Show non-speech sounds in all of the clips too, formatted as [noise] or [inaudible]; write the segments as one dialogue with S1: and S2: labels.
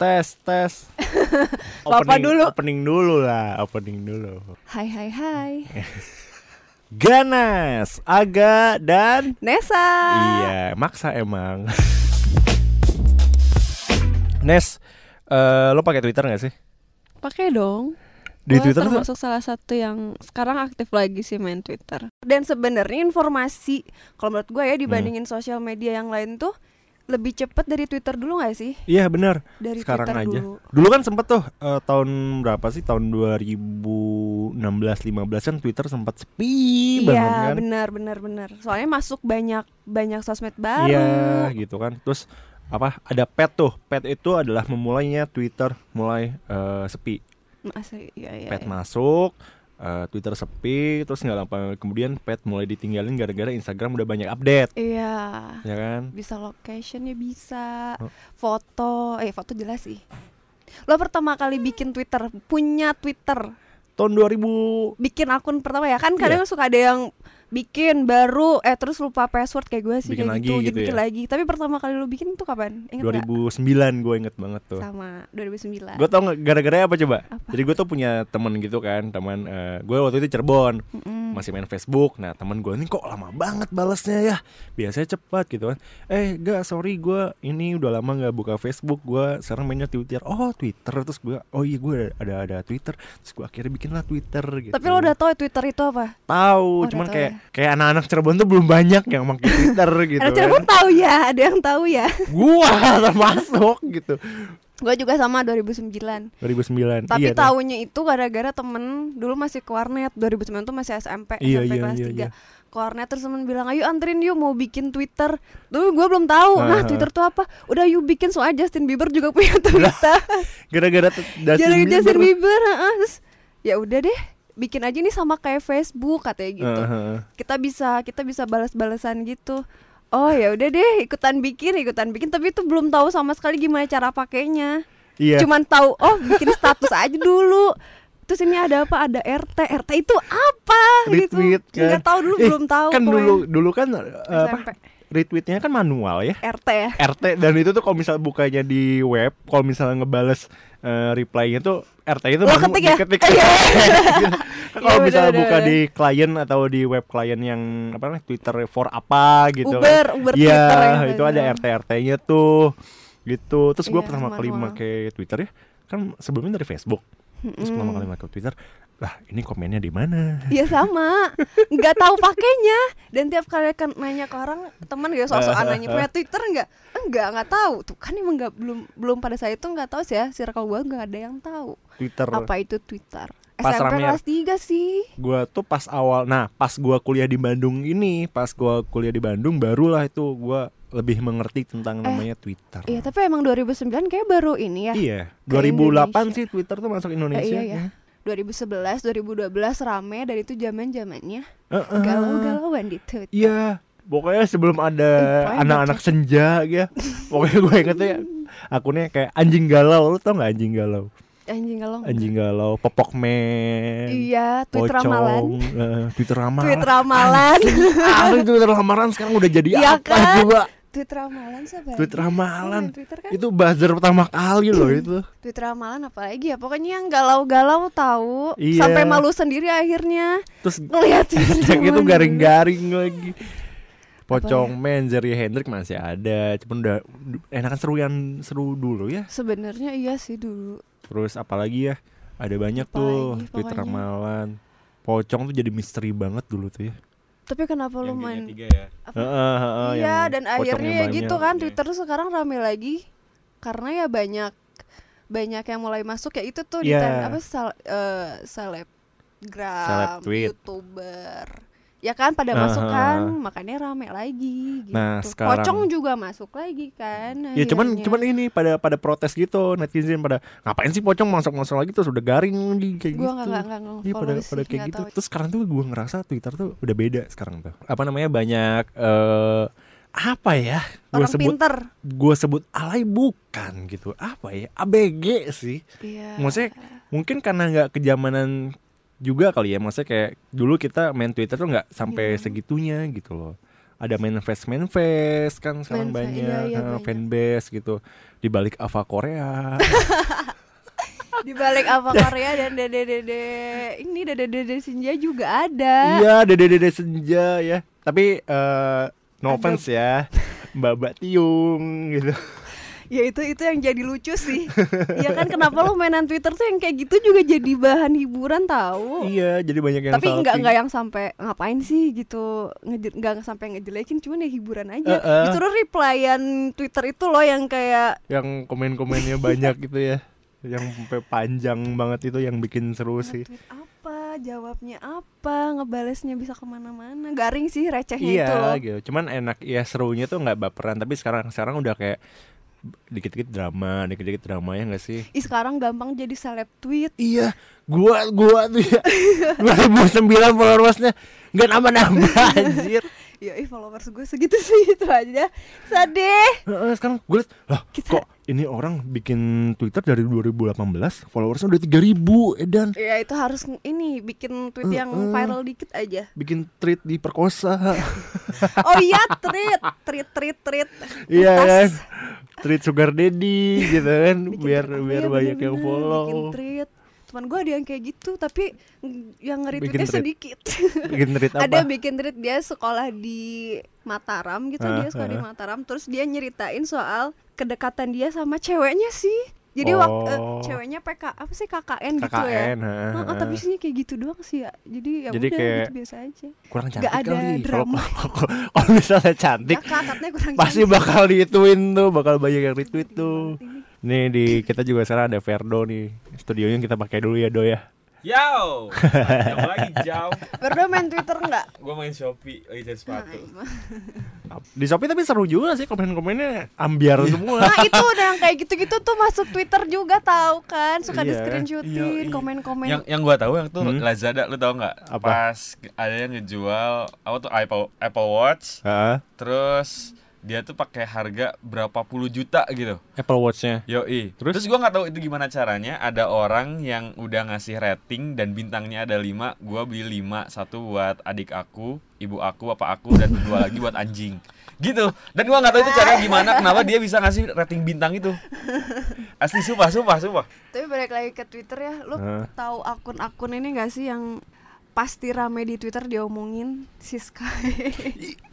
S1: tes tes. [laughs]
S2: Bapak dulu.
S1: Opening dulu lah, opening dulu.
S2: Hai hai hai. [laughs]
S1: Ganas, Aga dan
S2: Nesa.
S1: Iya, maksa emang. [laughs] Nes, eh lo pakai Twitter gak sih?
S2: Pakai dong.
S1: Di
S2: Gua
S1: Twitter tuh
S2: termasuk salah satu yang sekarang aktif lagi sih main Twitter. Dan sebenarnya informasi kalau menurut gue ya dibandingin
S1: Hmm.
S2: sosial media yang lain tuh lebih cepet dari Twitter dulu gak sih?
S1: Iya benar.
S2: Dari
S1: Sekarang
S2: Twitter
S1: aja.
S2: dulu.
S1: Dulu kan sempet tuh eh, tahun berapa sih? Tahun 2016 15 kan Twitter sempat sepi banget
S2: Iya
S1: kan.
S2: benar benar benar. Soalnya masuk banyak banyak sosmed baru.
S1: Iya gitu kan. Terus apa? Ada pet tuh. Pet itu adalah memulainya Twitter mulai eh, sepi.
S2: Masih, iya, iya,
S1: Pet
S2: iya.
S1: masuk, eh, Twitter sepi, terus nggak lama kemudian Pet mulai ditinggalin gara-gara Instagram udah banyak update,
S2: Iya.
S1: ya kan?
S2: Bisa locationnya bisa,
S1: Oh.
S2: foto, eh foto jelas sih. Lo pertama kali bikin Twitter, punya Twitter,
S1: Tahun 2000
S2: bikin akun pertama ya kan
S1: Iya.
S2: kadang suka ada yang bikin baru eh terus lupa password kayak gue sih
S1: Bikin
S2: kayak
S1: lagi
S2: gitu,
S1: gitu
S2: bikin
S1: ya?
S2: lagi. Tapi pertama kali lo bikin itu kapan? Nggak?
S1: 2009 gue inget banget tuh.
S2: Sama 2009.
S1: Gue tau gara-gara apa coba?
S2: Apa?
S1: Jadi gue tuh punya temen gitu kan, teman gue waktu itu Cirebon,
S2: Mm-mm.
S1: masih main Facebook. Nah teman gue ini kok lama banget balesnya ya, biasanya cepat gitu kan. Eh gak sorry gue ini udah lama nggak buka Facebook, gue sekarang mainnya Twitter. Oh Twitter terus gue, oh iya gue ada ada Twitter, terus gue akhirnya bikin lah Twitter gitu.
S2: Tapi lo udah tahu ya Twitter itu apa?
S1: tahu,
S2: Oh,
S1: cuman
S2: udah tahu
S1: kayak anak-anak Cirebon tuh belum banyak yang pakai Twitter gitu.
S2: Ada Cirebon tahu ya, ada yang tahu ya.
S1: Gua [laughs] termasuk gitu.
S2: gue juga sama 2009.
S1: 2009.
S2: Tapi
S1: iya,
S2: tahunya itu gara-gara temen dulu masih ke warnet 2009 tuh masih SMP
S1: Iya,
S2: SMP
S1: iya,
S2: kelas
S1: iya,
S2: 3
S1: iya.
S2: Ke warnet terus temen bilang ayo anterin yuk mau bikin Twitter Dulu gue belum tahu Nah
S1: Aha.
S2: Twitter tuh apa Udah yuk bikin soalnya Justin Bieber juga punya Twitter [laughs]
S1: Gara-gara Justin
S2: Jadi
S1: Bieber.
S2: Justin Bieber heeh. Terus ya udah deh bikin aja nih sama kayak Facebook katanya gitu.
S1: Aha.
S2: kita bisa kita bisa balas-balasan gitu. Oh ya udah deh ikutan bikin ikutan bikin. Tapi itu belum tahu sama sekali gimana cara pakainya.
S1: Iya.
S2: cuman tahu oh bikin status aja dulu. Terus ini ada apa? Ada RT RT itu apa?
S1: Retweet
S2: gitu. Nggak tahu dulu
S1: Eh,
S2: belum tahu
S1: Kan
S2: pokoknya.
S1: dulu dulu kan eh, apa? Retweetnya kan manual ya.
S2: RT ya
S1: RT dan itu tuh kalau misal bukanya di web, kalau misalnya ngebales eh, reply-nya tuh RT itu
S2: Lo
S1: manu-
S2: ketik ya?
S1: diketik.
S2: Iya.
S1: Kan [laughs] kalau
S2: Iya,
S1: misalnya buka
S2: bener.
S1: di klien atau di web klien yang apa namanya Twitter for apa gitu
S2: Uber
S1: kan.
S2: Uber
S1: Iya,
S2: Twitter ya,
S1: itu ada. RT RT-nya tuh. Gitu. Terus gua
S2: Iya,
S1: pertama kali
S2: manual.
S1: pakai Twitter ya, kan sebelumnya dari Facebook. Terus pertama kali pakai Twitter, lah ini komennya di mana?
S2: Iya sama, nggak tahu pakainya. Dan tiap kali kan nanya ke orang teman gak sok-sokan nanya punya Twitter nggak? Enggak, nggak tahu. Tuh kan emang nggak belum belum pada saya itu nggak tahu sih ya. Circle gue nggak ada yang tahu
S1: Twitter.
S2: apa itu Twitter.
S1: Pas
S2: SMP
S1: rame-
S2: kelas 3 sih.
S1: gua tuh pas awal nah pas gua kuliah di Bandung ini pas gua kuliah di Bandung barulah itu gua lebih mengerti tentang
S2: Eh,
S1: namanya Twitter
S2: Iya, tapi emang 2009 kayak baru ini ya.
S1: iya
S2: ke
S1: 2008
S2: Indonesia.
S1: sih Twitter tuh masuk
S2: Eh,
S1: Indonesia
S2: iya ya. 2011, 2012 rame dan itu zaman-zamannya
S1: Heeh.
S2: galau-galauan di Twitter.
S1: iya pokoknya sebelum ada anak-anak senja ya pokoknya gue ingetnya akunnya kayak anjing galau lu tau nggak anjing galau
S2: Anjing galau.
S1: anjing galau popok men
S2: Iya, Twitter ramalan.
S1: eh, Twitter ramalan
S2: Twitter ramalan.
S1: Asli Twitter ramalan sekarang udah jadi
S2: Iya
S1: apa
S2: kan?
S1: coba
S2: Twitter ramalan siapa?
S1: Twitter ramalan.
S2: Iya, Twitter kan?
S1: itu buzzer pertama kali loh itu.
S2: Twitter ramalan apalagi ya? Pokoknya yang galau-galau tahu
S1: Iya.
S2: sampai malu sendiri akhirnya
S1: terus
S2: ngelihat [laughs]
S1: yang itu garing-garing lagi. Pocong
S2: ya?
S1: men Jerry Hendrik masih ada. Cuman udah enakan seru yang seru dulu ya.
S2: Sebenarnya iya sih dulu.
S1: Terus apalagi ya? Ada banyak
S2: Apalagi,
S1: tuh Twitter ramalan. Pocong tuh jadi misteri banget dulu tuh ya
S2: tapi kenapa lu
S1: Yang
S2: main
S1: G3 ya
S2: Apa?
S1: Heeh, heeh,
S2: iya
S1: yang
S2: dan akhirnya ya gitu kan
S1: Iya.
S2: Twitter tuh sekarang rame lagi karena ya banyak banyak yang mulai masuk ya itu tuh di
S1: Iya.
S2: apa sel, eh, selebgram
S1: Seleb tweet.
S2: youtuber ya kan pada
S1: Ah,
S2: masuk kan makanya rame lagi gitu
S1: Nah, sekarang-
S2: pocong juga masuk lagi kan
S1: Ya cuman
S2: akhirnya.
S1: cuman ini pada pada protes gitu netizen pada ngapain sih pocong masuk-masuk lagi terus udah garing lagi kayak
S2: Gua
S1: gitu.
S2: nggak- nggak
S1: Iya pada pada kayak gitu.
S2: tahu.
S1: Terus sekarang tuh gue ngerasa Twitter tuh udah beda sekarang tuh. Apa namanya banyak eh apa ya? Gue sebut
S2: pinter
S1: gue sebut alay bukan gitu. Apa ya? ABG sih.
S2: iya
S1: Maksudnya mungkin karena nggak kejamanan juga kali ya. Maksudnya kayak dulu kita main Twitter tuh nggak sampai
S2: Iya.
S1: segitunya gitu loh. ada manifest manifest kan sekarang
S2: Manfa-
S1: banyak,
S2: iya, iya, banyak.
S1: fanbase gitu di balik Ava Korea [laughs]
S2: Di balik apa Korea dan dede dede ini dede dede Senja juga ada.
S1: iya dede dede senja ya tapi eh, no offense ya mbak mbak tiung gitu
S2: Ya itu itu yang jadi lucu sih. [laughs] ya kan kenapa lu mainan Twitter tuh yang kayak gitu juga jadi bahan hiburan tahu.
S1: iya jadi banyak yang
S2: Tapi nggak nggak yang sampai ngapain sih gitu nggak sampai ngejelekin cuman ya hiburan aja.
S1: Eh, eh.
S2: Justru replyan Twitter itu loh yang kayak
S1: yang komen-komennya [laughs] banyak gitu ya yang sampai panjang banget itu yang bikin seru sih
S2: nge-tweet apa, jawabnya apa, ngebalesnya bisa ke mana-mana. Garing sih recehnya itu loh.
S1: iya gitu cuman enak ya serunya tuh nggak baperan tapi sekarang sekarang udah kayak dikit-dikit drama dikit-dikit drama ya nggak sih
S2: Ih sekarang gampang jadi seleb tweet.
S1: iya gua gua tuh ya 2009 followersnya nggak nambah-nambah anjir [laughs]
S2: Ya ih followers gue segitu sih itu aja. Sedih.
S1: Sekarang gue liat lah
S2: Kita-
S1: kok ini orang bikin Twitter dari 2018 followersnya udah 3000 edan
S2: Ya itu harus ini bikin tweet yang
S1: Mm-mm.
S2: viral dikit aja.
S1: bikin tweet diperkosa [laughs]
S2: Oh iya, tweet, tweet, tweet, tweet.
S1: iya kan tweet sugar daddy gitu kan
S2: Bikin
S1: biar
S2: tweet.
S1: biar
S2: Iya,
S1: banyak yang follow
S2: Bikin tweet. Teman gue ada yang kayak gitu, tapi ng- yang nge-retweetnya
S1: tweet.
S2: sedikit.
S1: bikin tweet [laughs] apa
S2: ada bikin tweet dia sekolah di Mataram gitu,
S1: Ah,
S2: dia sekolah di
S1: ah.
S2: Mataram, terus dia nyeritain soal kedekatan dia sama ceweknya sih. Jadi waktu eh,
S1: Oh.
S2: ceweknya PK apa sih KKN, gitu ya.
S1: KKN heeh,
S2: Heeh, tapi sih kayak gitu doang sih ya. Jadi ya
S1: Jadi
S2: udah
S1: kayak
S2: gitu biasa aja.
S1: kurang cantik
S2: ada
S1: kali
S2: drama. [laughs]
S1: kalau- misalnya cantik
S2: Ya kurang
S1: pasti
S2: cantik.
S1: bakal diituin tuh bakal banyak yang retweet tuh
S2: Ini.
S1: Nih di kita juga sekarang ada Verdo nih studionya kita pakai dulu ya do ya
S3: Yo, lagi [laughs] jauh.
S2: Berdua main Twitter enggak?
S3: Gue main Shopee lagi cari sepatu.
S1: di Shopee tapi seru juga sih komen-komennya ambiar semua
S2: Nah itu udah yang kayak gitu-gitu tuh masuk Twitter juga tahu kan Suka di
S1: Iya.
S2: screenshotin
S3: Iya, iya.
S2: komen-komen
S3: Yang yang gue tahu yang tuh
S1: Hmm?
S3: Lazada, lu tau nggak?
S1: Apa?
S3: Pas ada yang ngejual apa tuh Apple Apple Watch,
S1: Heeh,
S3: terus dia tuh pakai harga berapa puluh juta gitu.
S1: Apple Watch-nya
S3: Yoi.
S1: Terus?
S3: Terus, gua nggak tahu itu gimana caranya. Ada orang yang udah ngasih rating dan bintangnya ada 5 Gua beli 5 satu buat adik aku, ibu aku, apa aku, dan dua lagi buat anjing. Gitu. Dan gua nggak tahu itu caranya gimana. Kenapa dia bisa ngasih rating bintang itu? Asli sumpah, sumpah, sumpah.
S2: Tapi balik lagi ke Twitter ya Lu
S1: Heeh.
S2: tahu akun-akun ini gak sih yang pasti rame di Twitter diomongin si Sky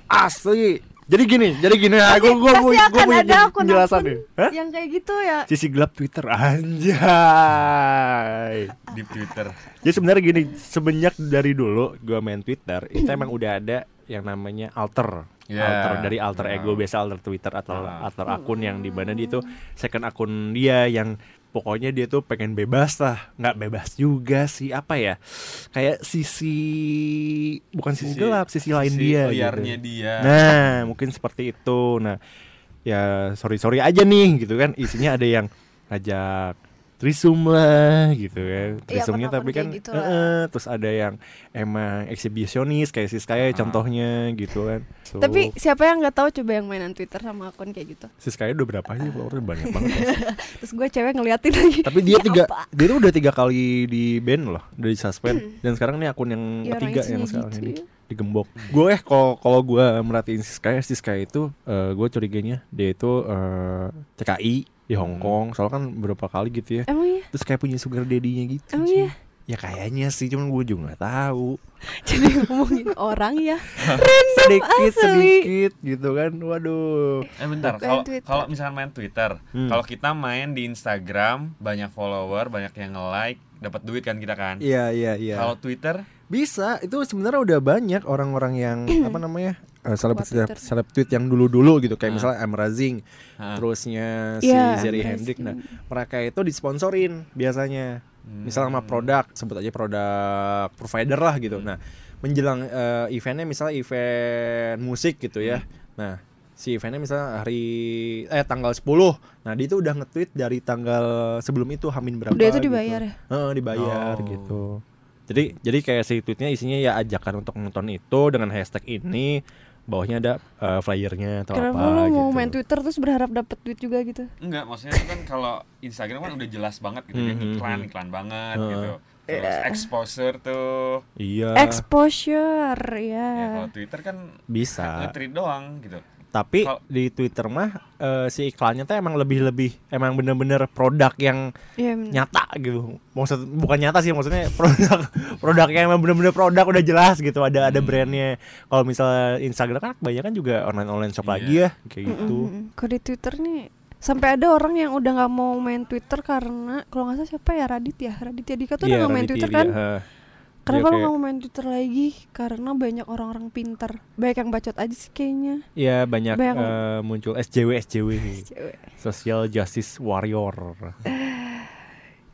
S1: asli jadi gini jadi gini gua
S2: pasti
S1: gua
S2: akan
S1: punya
S2: ada akun-akun
S1: penjelasan nih Hah?
S2: yang kayak gitu ya
S1: sisi gelap Twitter anjay
S3: Di Twitter.
S1: Jadi sebenarnya gini, semenjak dari dulu gua main Twitter, itu emang udah ada yang namanya alter.
S3: Ya.
S1: Alter dari alter
S3: Ya.
S1: ego biasa alter Twitter atau
S3: Ah.
S1: alter akun yang di mana dia itu second akun dia yang pokoknya dia tuh pengen bebas lah, nggak bebas juga sih apa ya? Kayak sisi bukan sisi,
S3: Sisi-
S1: gelap, sisi lain
S3: Sisi
S1: dia.
S3: liarnya
S1: gitu.
S3: dia.
S1: Nah, mungkin seperti itu. Nah, ya sorry sorry aja nih gitu kan. Isinya ada yang ngajak trisum lah gitu kan.
S2: Iya,
S1: Trisumnya tapi kan
S2: gitu
S1: eh, terus ada yang emang eksibisionis kayak sis kayak
S3: Ah.
S1: contohnya gitu kan. So,
S2: Tapi siapa yang nggak tahu coba yang mainan Twitter sama akun kayak gitu
S1: sis kayak udah berapa sih followersnya banyak banget. [laughs]
S2: Terus gue cewek ngeliatin lagi
S1: tapi dia
S2: Ini [laughs]
S1: tiga
S2: apa?
S1: dia tuh udah tiga kali di ban loh, udah di suspend dan sekarang ini akun yang
S2: Ya,
S1: ketiga yang sekarang
S2: gitu
S1: ini
S2: ya.
S1: digembok. Gue eh kalau kalau gue merhatiin Siska Siska itu eh, gue curiganya dia itu eh, TKI di Hong
S3: Hmm.
S1: Kong. Soalnya kan beberapa kali gitu ya.
S2: Emang iya?
S1: Terus kayak punya sugar daddy-nya gitu.
S2: Emang iya?
S1: Ya kayaknya sih, cuman gue juga nggak tahu. [laughs]
S2: Jadi ngomongin orang ya [laughs]
S1: sedikit
S2: asli.
S1: sedikit gitu kan. Waduh.
S3: Eh bentar, kalau kalau misalkan main Twitter,
S1: Hmm.
S3: kalau kita main di Instagram banyak follower, banyak yang nge-like, dapat duit kan kita kan.
S1: Iya iya iya.
S3: Kalau Twitter,
S1: Bisa, itu sebenarnya udah banyak orang-orang yang [clears throat] apa namanya? Eh, seleb seleb, seleb tweet yang dulu-dulu gitu kayak
S3: Ah.
S1: misalnya M Razing,
S3: Hah.
S1: terusnya si
S2: Iya,
S1: Zeri. Hendrik. Nah, mereka itu disponsorin biasanya. Misal sama
S3: Hmm.
S1: produk, sebut aja produk provider lah gitu.
S3: Hmm.
S1: Nah, menjelang eh, eventnya misalnya event musik gitu ya.
S3: Hmm.
S1: Nah, si eventnya misalnya hari eh tanggal 10. Nah, dia itu udah nge-tweet dari tanggal sebelum itu Hamin berapa
S2: Udah itu
S1: gitu.
S2: dibayar ya?
S1: Heeh, dibayar
S3: Oh.
S1: gitu. Jadi jadi kayak si tweetnya isinya ya ajakan untuk nonton itu dengan hashtag ini bawahnya ada eh, flyernya atau
S2: Kenapa
S1: apa
S2: lu
S1: gitu.
S2: mau main Twitter terus berharap dapet duit juga gitu?
S3: enggak, maksudnya itu kan kalau Instagram kan udah jelas banget gitu, dia
S1: Mhm,
S3: iklan
S1: mhm.
S3: iklan banget
S1: Heeh.
S3: gitu. Terus
S2: Iya.
S3: exposure tuh.
S1: Iya.
S2: Exposure
S3: Ya,
S2: ya.
S3: kalau Twitter kan
S1: bisa.
S3: nge-tweet doang gitu.
S1: Tapi
S3: Kalau-
S1: di Twitter mah eh, si iklannya tuh emang lebih-lebih emang bener-bener produk yang
S2: Iya, bener.
S1: nyata gitu. Maksud bukan nyata sih maksudnya [laughs] produk produk yang emang bener-bener produk udah jelas gitu. Ada ada
S3: Hmm.
S1: brandnya. Kalau misalnya Instagram kan kebanyakan juga online online shop
S3: Iya.
S1: lagi ya kayak gitu.
S2: Mm-mm. Kalau di Twitter nih sampai ada orang yang udah nggak mau main Twitter karena kalau nggak salah siapa ya Radit ya Raditya Dika tuh udah nggak main
S1: Raditya
S2: Twitter
S1: dia,
S2: kan.
S1: Dia
S2: kalau
S1: kayak-
S2: nggak mau main Twitter lagi karena banyak orang-orang pintar banyak yang bacot aja sih kayaknya
S1: Iya banyak
S2: Banyak-
S1: eh, muncul SJW SJW
S2: cewek
S1: Social Justice Warrior. [sighs]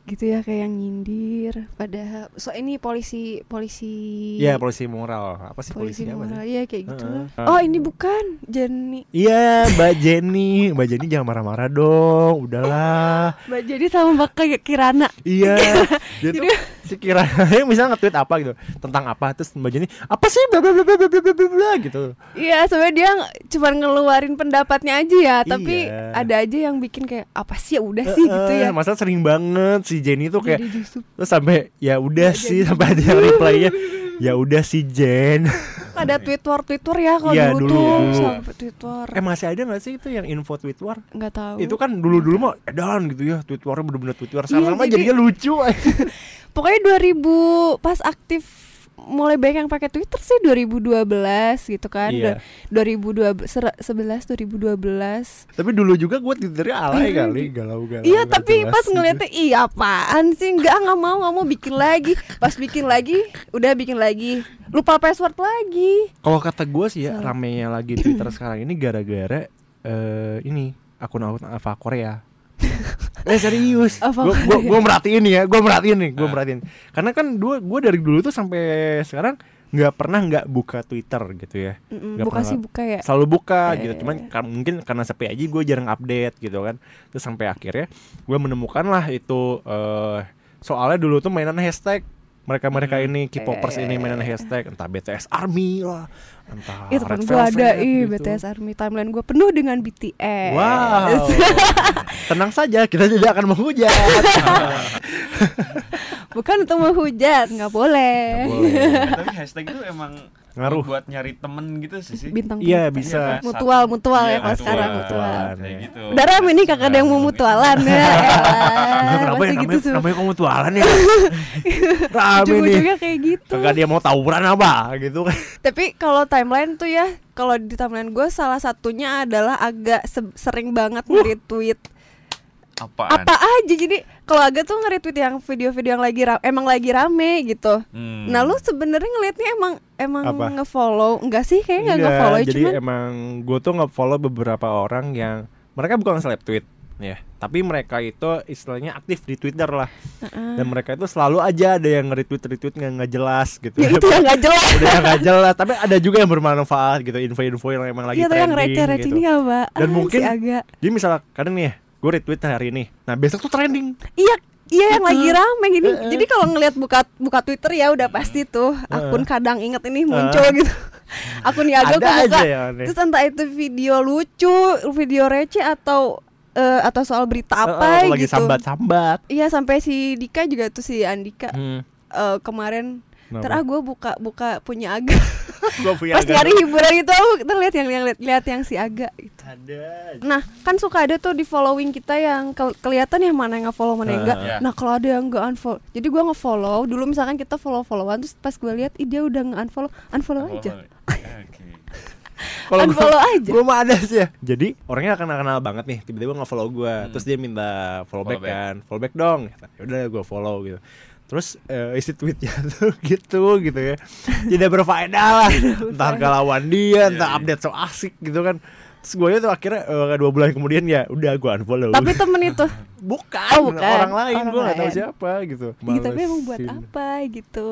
S2: gitu ya kayak yang nyindir padahal so ini polisi polisi
S1: Iya polisi moral. Apa sih
S2: polisi moral
S1: sih?
S2: ya kayak gitu
S1: Heeh.
S2: lah. oh ini bukan Jenny
S1: Iya Mbak Jenny, Mbak Jenny jangan marah-marah dong, udahlah. [laughs]
S2: Mbak Jenny sama Mbak Ki- Kirana
S1: Iya, [laughs] dia tuh sekiranya [laughs] misalnya nge-tweet apa gitu tentang apa terus Mbak Jenny apa sih? Bla bla bla bla bla bla bla gitu.
S2: Iya, sebenarnya dia cuma ngeluarin pendapatnya aja ya, iya. tapi
S1: iya.
S2: ada aja yang bikin kayak apa sih? Ya udah sih gitu ya.
S1: Masa sering banget si Jenny tuh kayak
S2: iya,
S1: terus sampai ya udah sih sampai ada replynya ya udah sih Jen. [laughs]
S2: Ada tweet war, ya kalau
S1: ya,
S2: dulu, tuh
S1: ya.
S2: sampai war
S1: eh masih ada nggak sih itu yang info tweet war
S2: nggak tahu.
S1: Itu kan dulu dulu mah edan gitu ya tweet war bener-bener tweet war sama
S2: jadi...
S1: jadinya lucu [laughs]
S2: Pokoknya 2000 pas aktif mulai banyak yang pakai Twitter sih 2012 gitu kan.
S1: Iya.
S2: Dua- 2012 ser- 11 2012.
S1: Tapi dulu juga gue twitternya alay kali, galau-galau.
S2: Iya tapi pas
S1: gitu.
S2: ngeliatnya iya apaan sih nggak nggak mau nggak mau bikin lagi pas bikin lagi udah bikin lagi lupa password lagi
S1: Kalau kata gue sih ya
S2: Salah.
S1: ramenya lagi Twitter sekarang ini gara-gara eh ini akun-akun Ava Korea. [laughs] eh serius, gue gue merhatiin nih ya, gue merhatiin nih, gue merhatiin. Karena kan gue gue dari dulu tuh sampai sekarang nggak pernah nggak buka Twitter gitu ya.
S2: Mm-mm,
S1: Nggak
S2: buka
S1: pernah-
S2: sih buka ya
S1: Selalu buka
S2: Eh.
S1: gitu, cuman kar- mungkin karena sepi aja gue jarang update gitu kan. Terus sampai akhirnya gue menemukan lah itu eh soalnya dulu tuh mainan hashtag mereka-mereka
S3: Hmm.
S1: ini K-popers ini mainan
S2: Eh.
S1: hashtag entah BTS Army lah, entah
S2: Itu kan
S1: Red
S2: gue ada ih
S1: gitu.
S2: BTS Army timeline gue penuh dengan BTS.
S1: Wow. [laughs] Tenang saja, kita tidak akan menghujat.
S2: Bukan untuk menghujat, nggak boleh.
S1: Nggak boleh.
S3: Tapi hashtag itu emang
S1: Ngaruh.
S3: buat nyari temen gitu sih sih.
S2: Bintang
S1: Iya,
S2: bintang.
S1: bisa.
S3: Iya kan?
S2: Mutual, mutual ya
S3: iya,
S2: kalau sekarang mutual.
S3: Kayak gitu.
S2: Udah rame nih kakak ada yang mau mutualan ya.
S1: Ya,
S2: elah,
S1: kenapa ya namanya,
S2: gitu
S1: namanya kamu tualan ya? [laughs] Rame nih.
S2: Ujung-ujungnya kayak gitu.
S1: Kagak dia mau tawuran apa gitu kan.
S2: Tapi kalau timeline tuh ya, kalau di timeline gue salah satunya adalah agak se- sering banget nge-retweet
S3: Apaan?
S2: apa aja. Jadi kalau agak tuh nge-retweet yang video-video yang lagi ra- emang lagi rame gitu.
S3: Hmm.
S2: Nah lu sebenarnya ngelihatnya emang emang
S1: Apa?
S2: nge-follow Enggak sih kayaknya nggak
S1: Enggak,
S2: nge-follow
S1: jadi
S2: cuman
S1: emang gue tuh nge-follow beberapa orang yang mereka bukan seleb tweet ya, tapi mereka itu istilahnya aktif di Twitter lah.
S2: Heeh.
S1: Dan mereka itu selalu aja ada yang nge-retweet retweet nggak nggak jelas gitu.
S2: ya itu yang nggak jelas
S1: udah nggak jelas, tapi ada juga yang bermanfaat gitu, info-info yang emang lagi
S2: Iya tuh yang
S1: trending
S2: receh-receh
S1: gitu.
S2: ini apa
S1: Dan mungkin-
S2: si agak
S1: Jadi misalnya kadang nih ya, gue retweet hari ini, nah besok tuh trending.
S2: Iya Iya yang lagi rame gini.
S1: Heeh.
S2: Jadi kalau ngelihat buka buka Twitter ya udah pasti tuh akun kadang inget ini muncul gitu. [laughs] akun Yago
S1: Ada aja yang aneh.
S2: Terus entah itu video lucu, video receh atau eh, atau soal berita apa
S1: oh, lagi
S2: gitu.
S1: sambat-sambat.
S2: Iya sampai si Dika juga tuh si Andika
S1: Hmm.
S2: eh, kemarin
S1: Kenapa?
S2: Ntar ah gue buka buka punya Aga [laughs]
S1: Gua punya
S2: Pas nyari hiburan gitu aku kita lihat yang yang lihat lihat yang si Aga gitu.
S1: Ada.
S2: Nah kan suka ada tuh di following kita yang ke- kelihatan yang mana yang nge-follow mana yang enggak.
S3: Iya.
S2: Nah kalau ada yang nggak unfollow, jadi gua nge-follow dulu misalkan kita follow followan terus pas gue lihat ih dia udah nge-unfollow, unfollow aja,
S3: Oke. [laughs]
S1: Kalau gua-
S2: unfollow aja.
S1: Gue mah ada sih ya. Jadi orangnya kenal kenal banget nih. Tiba-tiba nge-follow gue.
S3: Hmm.
S1: Terus dia minta follow, back,
S3: Follow back.
S1: kan. Follow back dong. Ya udah gue follow gitu. Terus eh, isi tweetnya [laughs] tuh gitu gitu ya. Tidak berfaedah lah. entah galauan dia, entah
S3: Iya, iya.
S1: update so asik gitu kan. Terus gue tuh akhirnya eh, dua bulan kemudian ya udah gue unfollow.
S2: Tapi temen [laughs] itu,
S1: bukan,
S2: Oh, bukan.
S1: orang lain gue gak tahu siapa gitu.
S2: Ih, tapi emang buat apa gitu.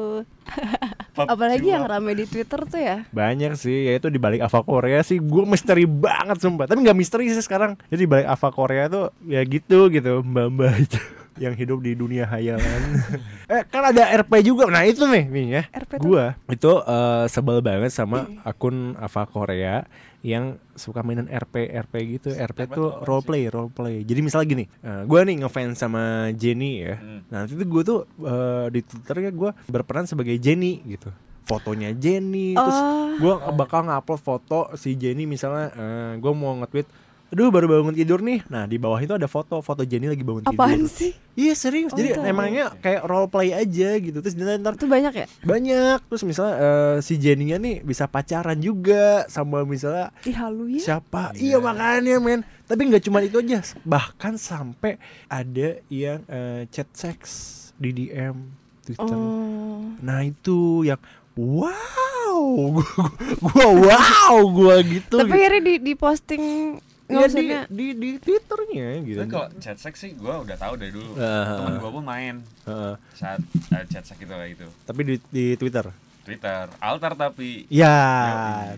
S2: [laughs] Apalagi yang rame di Twitter tuh ya.
S1: Banyak sih, yaitu di balik Ava Korea sih gue misteri banget sumpah. Tapi nggak misteri sih sekarang. Jadi di balik Ava Korea tuh ya gitu gitu, mbak-mbak itu. Yang hidup di dunia hayalan. [laughs] eh kan ada RP juga. Nah, itu nih nih ya.
S2: RP tuh?
S1: Gua itu eh, sebel banget sama akun Ava Korea yang suka mainan RP RP gitu. RP
S3: Apa
S1: tuh role
S3: sih?
S1: play, role play. Jadi misalnya gini, eh, gua nih ngefans sama Jenny ya.
S3: Hmm.
S1: Nah, itu gue tuh eh, di Twitter ya gue berperan sebagai Jenny gitu. Fotonya Jenny terus
S2: Oh.
S1: gue bakal ngupload foto si Jenny misalnya eh, gue mau nge-tweet aduh baru bangun tidur nih nah di bawah itu ada foto foto Jenny lagi bangun
S2: Apaan
S1: tidur
S2: sih?
S1: iya serius
S2: Oh,
S1: jadi
S2: itu.
S1: emangnya kayak role play aja gitu terus dia ntar
S2: Itu banyak ya?
S1: banyak terus misalnya eh, si Jenny-nya nih bisa pacaran juga sama misalnya
S2: Ih halu ya.
S1: siapa
S3: Iya.
S1: iya makanya men tapi nggak cuma itu aja bahkan sampai ada yang eh, chat seks di DM Twitter
S2: Oh.
S1: Nah itu yang wow, [laughs] gua, gua wow, gua gitu.
S2: Tapi
S1: gitu.
S2: akhirnya di di posting
S1: Iya,
S2: nggak
S1: di, di di twitternya gitu.
S3: Tapi kalau chat sex sih gue udah tahu dari dulu.
S1: Ah.
S3: Temen gue pun main
S1: Heeh.
S3: saat uh, chat sex itu kayak gitu.
S1: tapi di, di Twitter.
S3: Twitter, altar tapi
S1: Ya,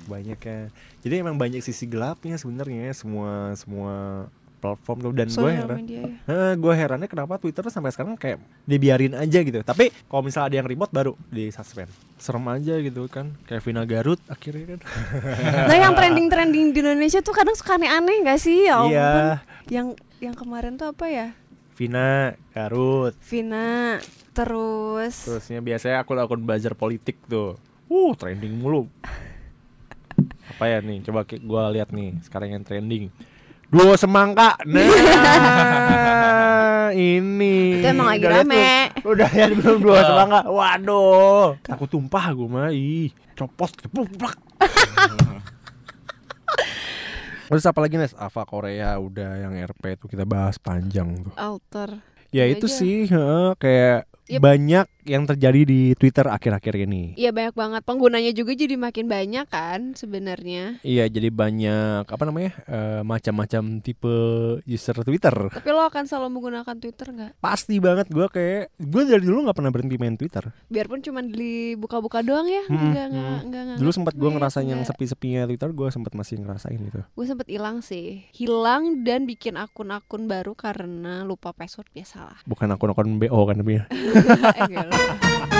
S3: Yoi.
S1: banyak ya. Jadi emang banyak sisi gelapnya sebenarnya semua semua platform tuh dan gue heran.
S2: media ya.
S1: Nah, gue herannya kenapa Twitter sampai sekarang kayak dibiarin aja gitu. Tapi kalau misalnya ada yang remote baru di suspend. Serem aja gitu kan. Kayak Vina Garut akhirnya kan. [laughs]
S2: Nah yang trending-trending di Indonesia tuh kadang suka aneh-aneh gak sih? Ya.
S1: Iya.
S2: Yang yang kemarin tuh apa ya?
S1: Vina Garut.
S2: Vina terus
S1: Terusnya biasanya akun-akun buzzer politik tuh. Uh, trending mulu. [laughs] Apa ya nih? Coba gua lihat nih sekarang yang trending. Duo semangka. [laughs] Nah, ini.
S2: Itu emang lagi rame.
S1: belum? Udah ya belum duo semangka. Waduh. Aku tumpah gua mah. Ih, copot kepuplak. [laughs] Terus apa lagi Nes? Ava Korea udah yang RP itu kita bahas panjang tuh.
S2: alter.
S1: Ya itu
S2: aja.
S1: sih heeh, kayak
S2: Yep.
S1: banyak yang terjadi di Twitter akhir-akhir ini.
S2: Iya banyak banget penggunanya juga jadi makin banyak kan sebenarnya.
S1: Iya, jadi banyak apa namanya eh, macam-macam tipe user Twitter.
S2: Tapi lo akan selalu menggunakan Twitter nggak?
S1: Pasti banget gue kayak gue dari dulu nggak pernah berhenti main Twitter.
S2: Biarpun cuma dibuka-buka doang ya,
S1: Hmm,
S2: nggak nggak
S1: hmm.
S2: nggak nggak.
S1: Dulu sempat gue ngerasain yang sepi-sepinya Twitter, gue sempat masih ngerasain gitu.
S2: Gue sempet hilang sih, hilang dan bikin akun-akun baru karena lupa password biasalah.
S1: Bukan akun-akun BO kan tapi [laughs] [laughs]
S2: hiểu rồi.